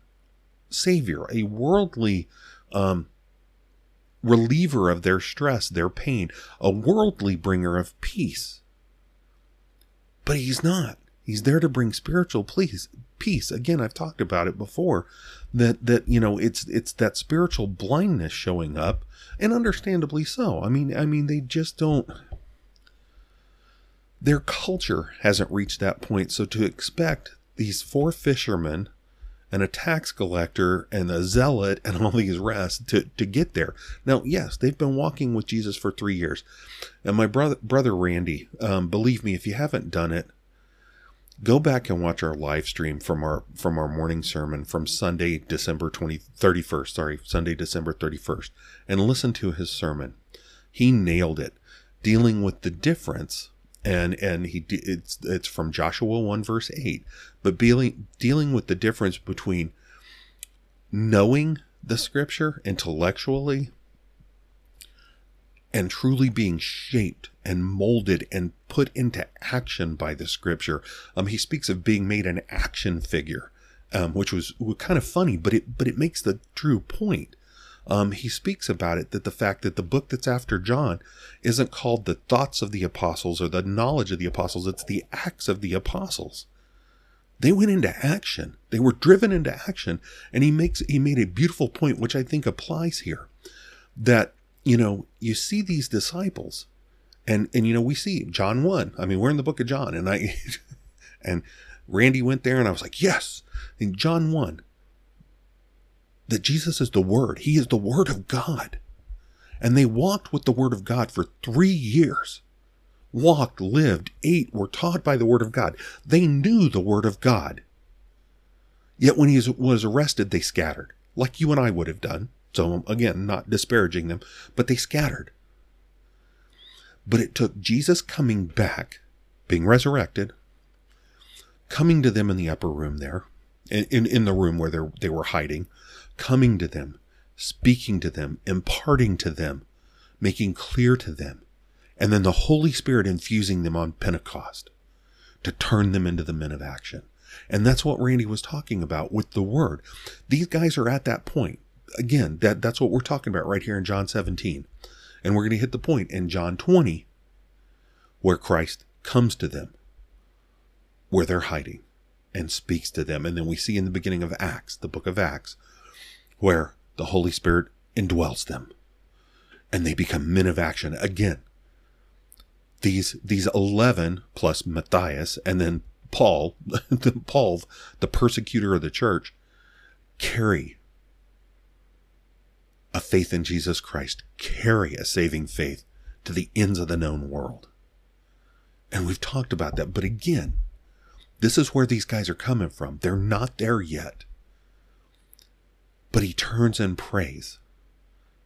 savior, a worldly um, reliever of their stress, their pain, a worldly bringer of peace. But he's not. He's there to bring spiritual peace. Peace. Again, I've talked about it before. That that you know, it's it's that spiritual blindness showing up, and understandably so. I mean, I mean, they just don't their culture hasn't reached that point. So to expect these four fishermen and a tax collector and a zealot and all these rest to, to get there. Now, yes, they've been walking with Jesus for three years. And my brother, brother Randy, um, believe me, if you haven't done it, go back and watch our live stream from our from our morning sermon from Sunday, December 20, 31st, sorry, Sunday, December 31st, and listen to his sermon. He nailed it, dealing with the difference and and he it's it's from Joshua 1 verse 8 but dealing dealing with the difference between knowing the scripture intellectually and truly being shaped and molded and put into action by the scripture. Um he speaks of being made an action figure um which was kind of funny but it but it makes the true point um, he speaks about it that the fact that the book that's after John isn't called the thoughts of the apostles or the knowledge of the apostles, it's the acts of the apostles. They went into action. They were driven into action. And he makes he made a beautiful point, which I think applies here. That, you know, you see these disciples, and and you know, we see John 1. I mean, we're in the book of John, and I (laughs) and Randy went there and I was like, yes. In John 1, that Jesus is the Word. He is the Word of God. And they walked with the Word of God for three years. Walked, lived, ate, were taught by the Word of God. They knew the Word of God. Yet when he was arrested, they scattered, like you and I would have done. So, again, not disparaging them, but they scattered. But it took Jesus coming back, being resurrected, coming to them in the upper room there, in, in, the room where they were hiding, coming to them, speaking to them, imparting to them, making clear to them, and then the Holy Spirit infusing them on Pentecost to turn them into the men of action. And that's what Randy was talking about with the word. These guys are at that point. Again, that, that's what we're talking about right here in John 17. And we're going to hit the point in John 20 where Christ comes to them, where they're hiding, and speaks to them. And then we see in the beginning of Acts, the book of Acts, where the Holy Spirit indwells them and they become men of action again. These, these 11 plus Matthias and then Paul, (laughs) the Paul, the persecutor of the church, carry a faith in Jesus Christ, carry a saving faith to the ends of the known world. And we've talked about that. But again, this is where these guys are coming from. They're not there yet. But he turns and prays.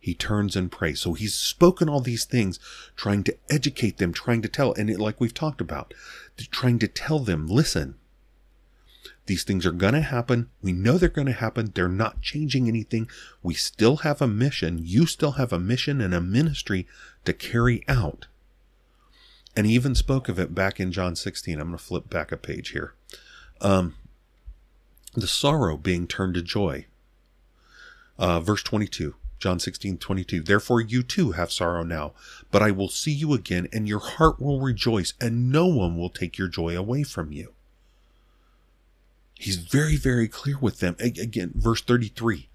He turns and prays. So he's spoken all these things, trying to educate them, trying to tell, and it, like we've talked about, trying to tell them, listen, these things are going to happen. We know they're going to happen. They're not changing anything. We still have a mission. You still have a mission and a ministry to carry out. And he even spoke of it back in John 16. I'm going to flip back a page here. Um, the sorrow being turned to joy. Uh, verse 22, John 16, 22. Therefore you too have sorrow now, but I will see you again, and your heart will rejoice, and no one will take your joy away from you. He's very, very clear with them. Again, verse 33.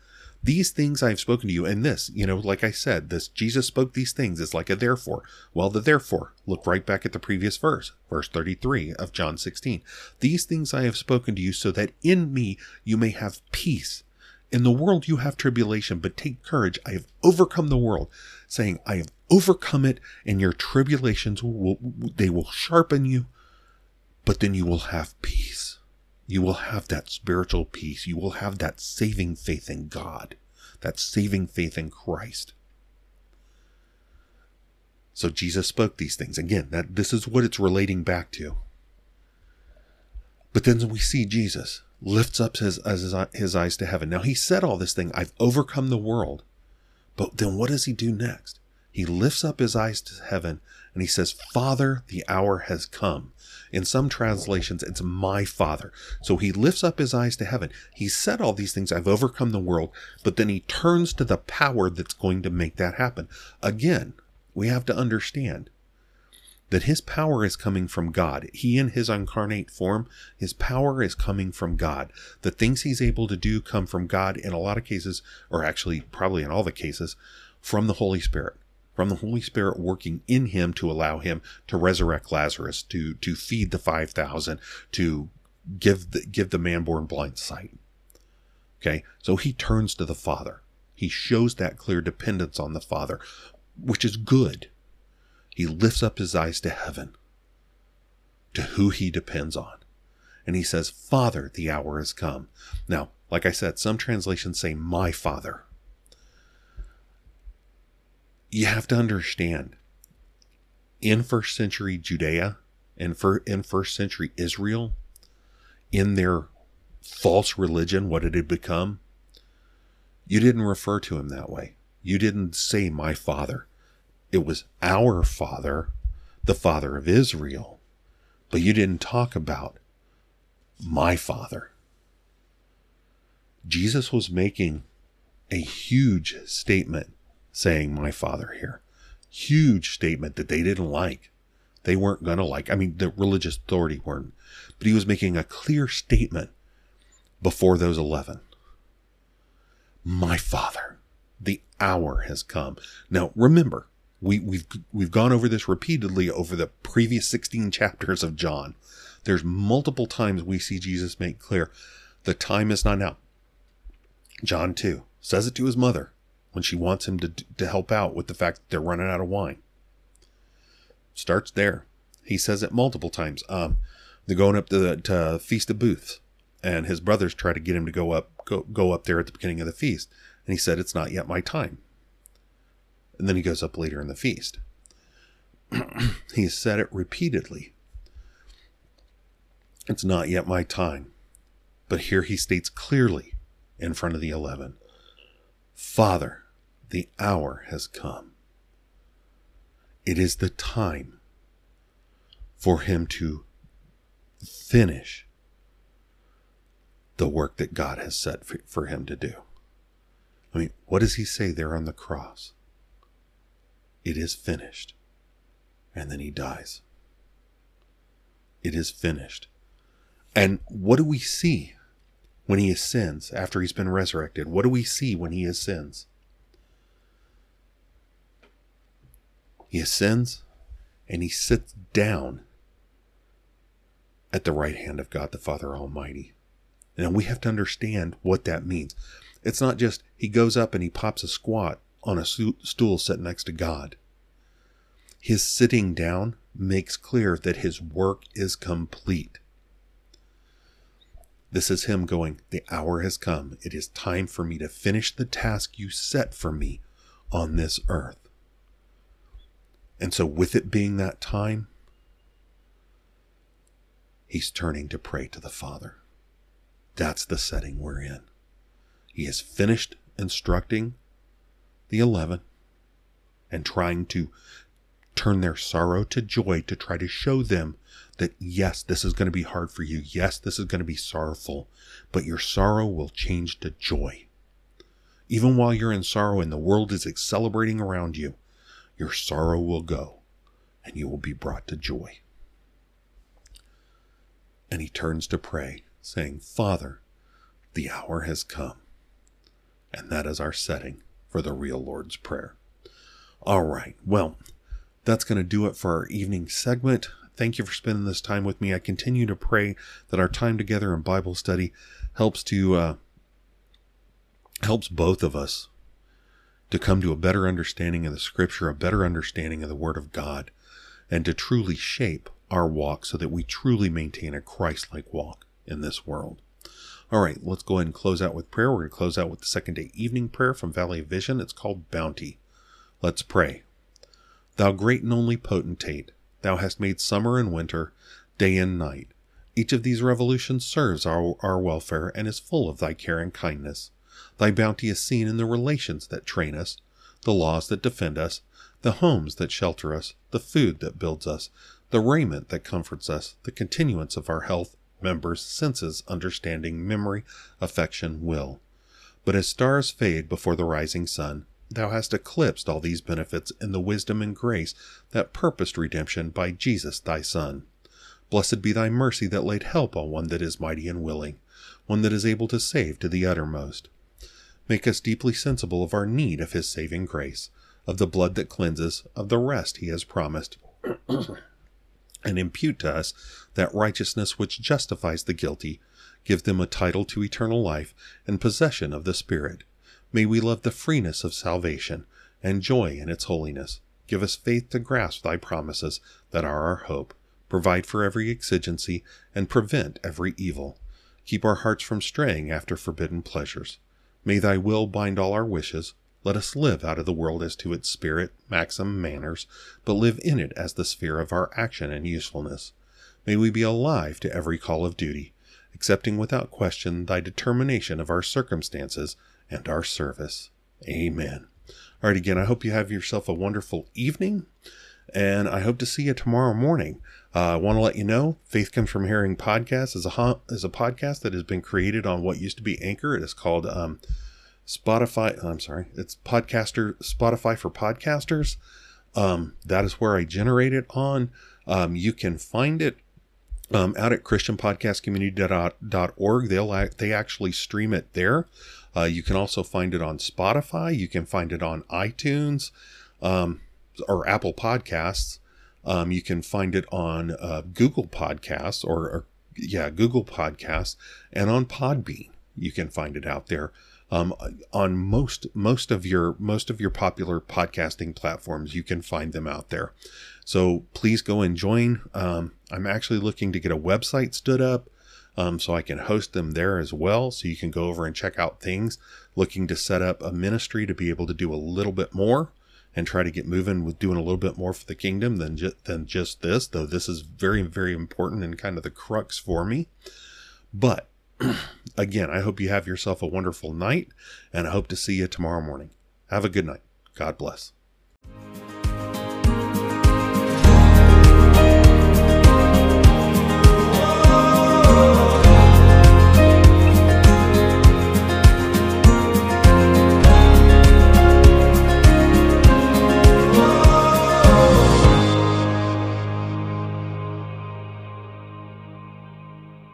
These things I have spoken to you, and this, you know, like I said, this Jesus spoke these things. is like a therefore. Well, the therefore, look right back at the previous verse, verse 33 of John 16. These things I have spoken to you so that in me you may have peace. In the world you have tribulation, but take courage. I have overcome the world, saying, I have overcome it and your tribulations will, they will sharpen you, but then you will have peace. You will have that spiritual peace. You will have that saving faith in God, that saving faith in Christ. So Jesus spoke these things. Again, that this is what it's relating back to. But then we see Jesus lifts up his, his, his eyes to heaven. Now he said all this thing, I've overcome the world. But then what does he do next? He lifts up his eyes to heaven and he says, Father, the hour has come. In some translations, it's my Father. So he lifts up his eyes to heaven. He said all these things, I've overcome the world, but then he turns to the power that's going to make that happen. Again, we have to understand that his power is coming from God. He, in his incarnate form, his power is coming from God. The things he's able to do come from God in a lot of cases, or actually, probably in all the cases, from the Holy Spirit from the Holy Spirit working in him to allow him to resurrect Lazarus, to to feed the five thousand, to give the give the man born blind sight. Okay, so he turns to the Father. He shows that clear dependence on the Father, which is good. He lifts up his eyes to heaven, to who he depends on. And he says, Father, the hour has come. Now, like I said, some translations say, My Father you have to understand in first century Judea and for in first century Israel, in their false religion, what it had become, you didn't refer to him that way. You didn't say my father. It was our father, the father of Israel. But you didn't talk about my father. Jesus was making a huge statement saying my father here. Huge statement that they didn't like. They weren't going to like. I mean, the religious authority weren't. But he was making a clear statement before those 11. My father, the hour has come. Now, remember, we, we've, we've gone over this repeatedly over the previous 16 chapters of John. There's multiple times we see Jesus make clear the time is not now. John 2 says it to his mother when she wants him to, to help out with the fact that they're running out of wine. Starts there. He says it multiple times. Um, they're going up to the to Feast of Booths, and his brothers try to get him to go up go, go up there at the beginning of the feast. And he said, It's not yet my time. And then he goes up later in the feast. (clears throat) he said it repeatedly. It's not yet my time. But here he states clearly in front of the eleven Father, the hour has come. It is the time for him to finish the work that God has set for, him to do. I mean, what does he say there on the cross? It is finished. And then he dies. It is finished. And what do we see when he ascends after he's been resurrected? What do we see when he ascends? He ascends and he sits down at the right hand of God the Father Almighty. And we have to understand what that means. It's not just he goes up and he pops a squat on a stool set next to God. His sitting down makes clear that his work is complete. This is him going, The hour has come. It is time for me to finish the task you set for me on this earth. And so, with it being that time, he's turning to pray to the Father. That's the setting we're in. He has finished instructing the eleven and trying to turn their sorrow to joy to try to show them that yes, this is going to be hard for you. Yes, this is going to be sorrowful, but your sorrow will change to joy. Even while you're in sorrow and the world is celebrating around you, your sorrow will go and you will be brought to joy. And he turns to pray, saying, Father, the hour has come. And that is our setting for the real Lord's Prayer. All right, well, that's going to do it for our evening segment. Thank you for spending this time with me. I continue to pray that our time together in Bible study helps to uh, helps both of us to come to a better understanding of the scripture, a better understanding of the word of God, and to truly shape our walk so that we truly maintain a Christ like walk in this world. All right, let's go ahead and close out with prayer. We're going to close out with the second day evening prayer from Valley Vision. It's called Bounty. Let's pray. Thou great and only potentate, thou hast made summer and winter, day and night. Each of these revolutions serves our, our welfare and is full of thy care and kindness. Thy bounty is seen in the relations that train us, the laws that defend us, the homes that shelter us, the food that builds us, the raiment that comforts us, the continuance of our health, members, senses, understanding, memory, affection, will. But as stars fade before the rising sun, thou hast eclipsed all these benefits in the wisdom and grace that purposed redemption by Jesus thy Son. Blessed be thy mercy that laid help on one that is mighty and willing, one that is able to save to the uttermost. Make us deeply sensible of our need of his saving grace, of the blood that cleanses, of the rest he has promised. (clears throat) and impute to us that righteousness which justifies the guilty, give them a title to eternal life and possession of the Spirit. May we love the freeness of salvation and joy in its holiness. Give us faith to grasp thy promises that are our hope. Provide for every exigency and prevent every evil. Keep our hearts from straying after forbidden pleasures. May thy will bind all our wishes, let us live out of the world as to its spirit, maxim, manners, but live in it as the sphere of our action and usefulness. May we be alive to every call of duty, accepting without question thy determination of our circumstances and our service. Amen. All right, again, I hope you have yourself a wonderful evening, and I hope to see you tomorrow morning. Uh, I want to let you know Faith Comes From Hearing podcast is a, is a podcast that has been created on what used to be Anchor. It is called um, Spotify. I'm sorry, it's podcaster Spotify for podcasters. Um, that is where I generate it on. Um, you can find it um, out at christianpodcastcommunity.org. They'll they actually stream it there. Uh, you can also find it on Spotify. You can find it on iTunes um, or Apple Podcasts. Um, you can find it on uh, Google Podcasts or, or yeah, Google Podcasts and on Podbean. You can find it out there um, on most most of your most of your popular podcasting platforms. You can find them out there. So please go and join. Um, I'm actually looking to get a website stood up. Um, so I can host them there as well. So you can go over and check out things. Looking to set up a ministry to be able to do a little bit more and try to get moving with doing a little bit more for the kingdom than just than just this. Though this is very very important and kind of the crux for me. But (clears throat) again, I hope you have yourself a wonderful night, and I hope to see you tomorrow morning. Have a good night. God bless.